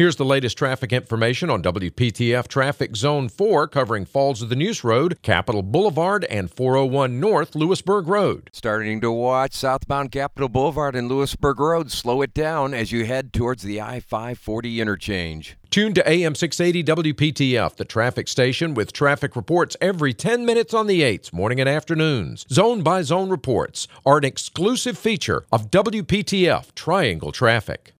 Here's the latest traffic information on WPTF Traffic Zone 4 covering Falls of the Neuse Road, Capital Boulevard, and 401 North Louisburg Road. Starting to watch southbound Capital Boulevard and Louisburg Road. Slow it down as you head towards the I 540 interchange. Tune to AM 680 WPTF, the traffic station with traffic reports every 10 minutes on the 8s, morning and afternoons. Zone by zone reports are an exclusive feature of WPTF Triangle Traffic.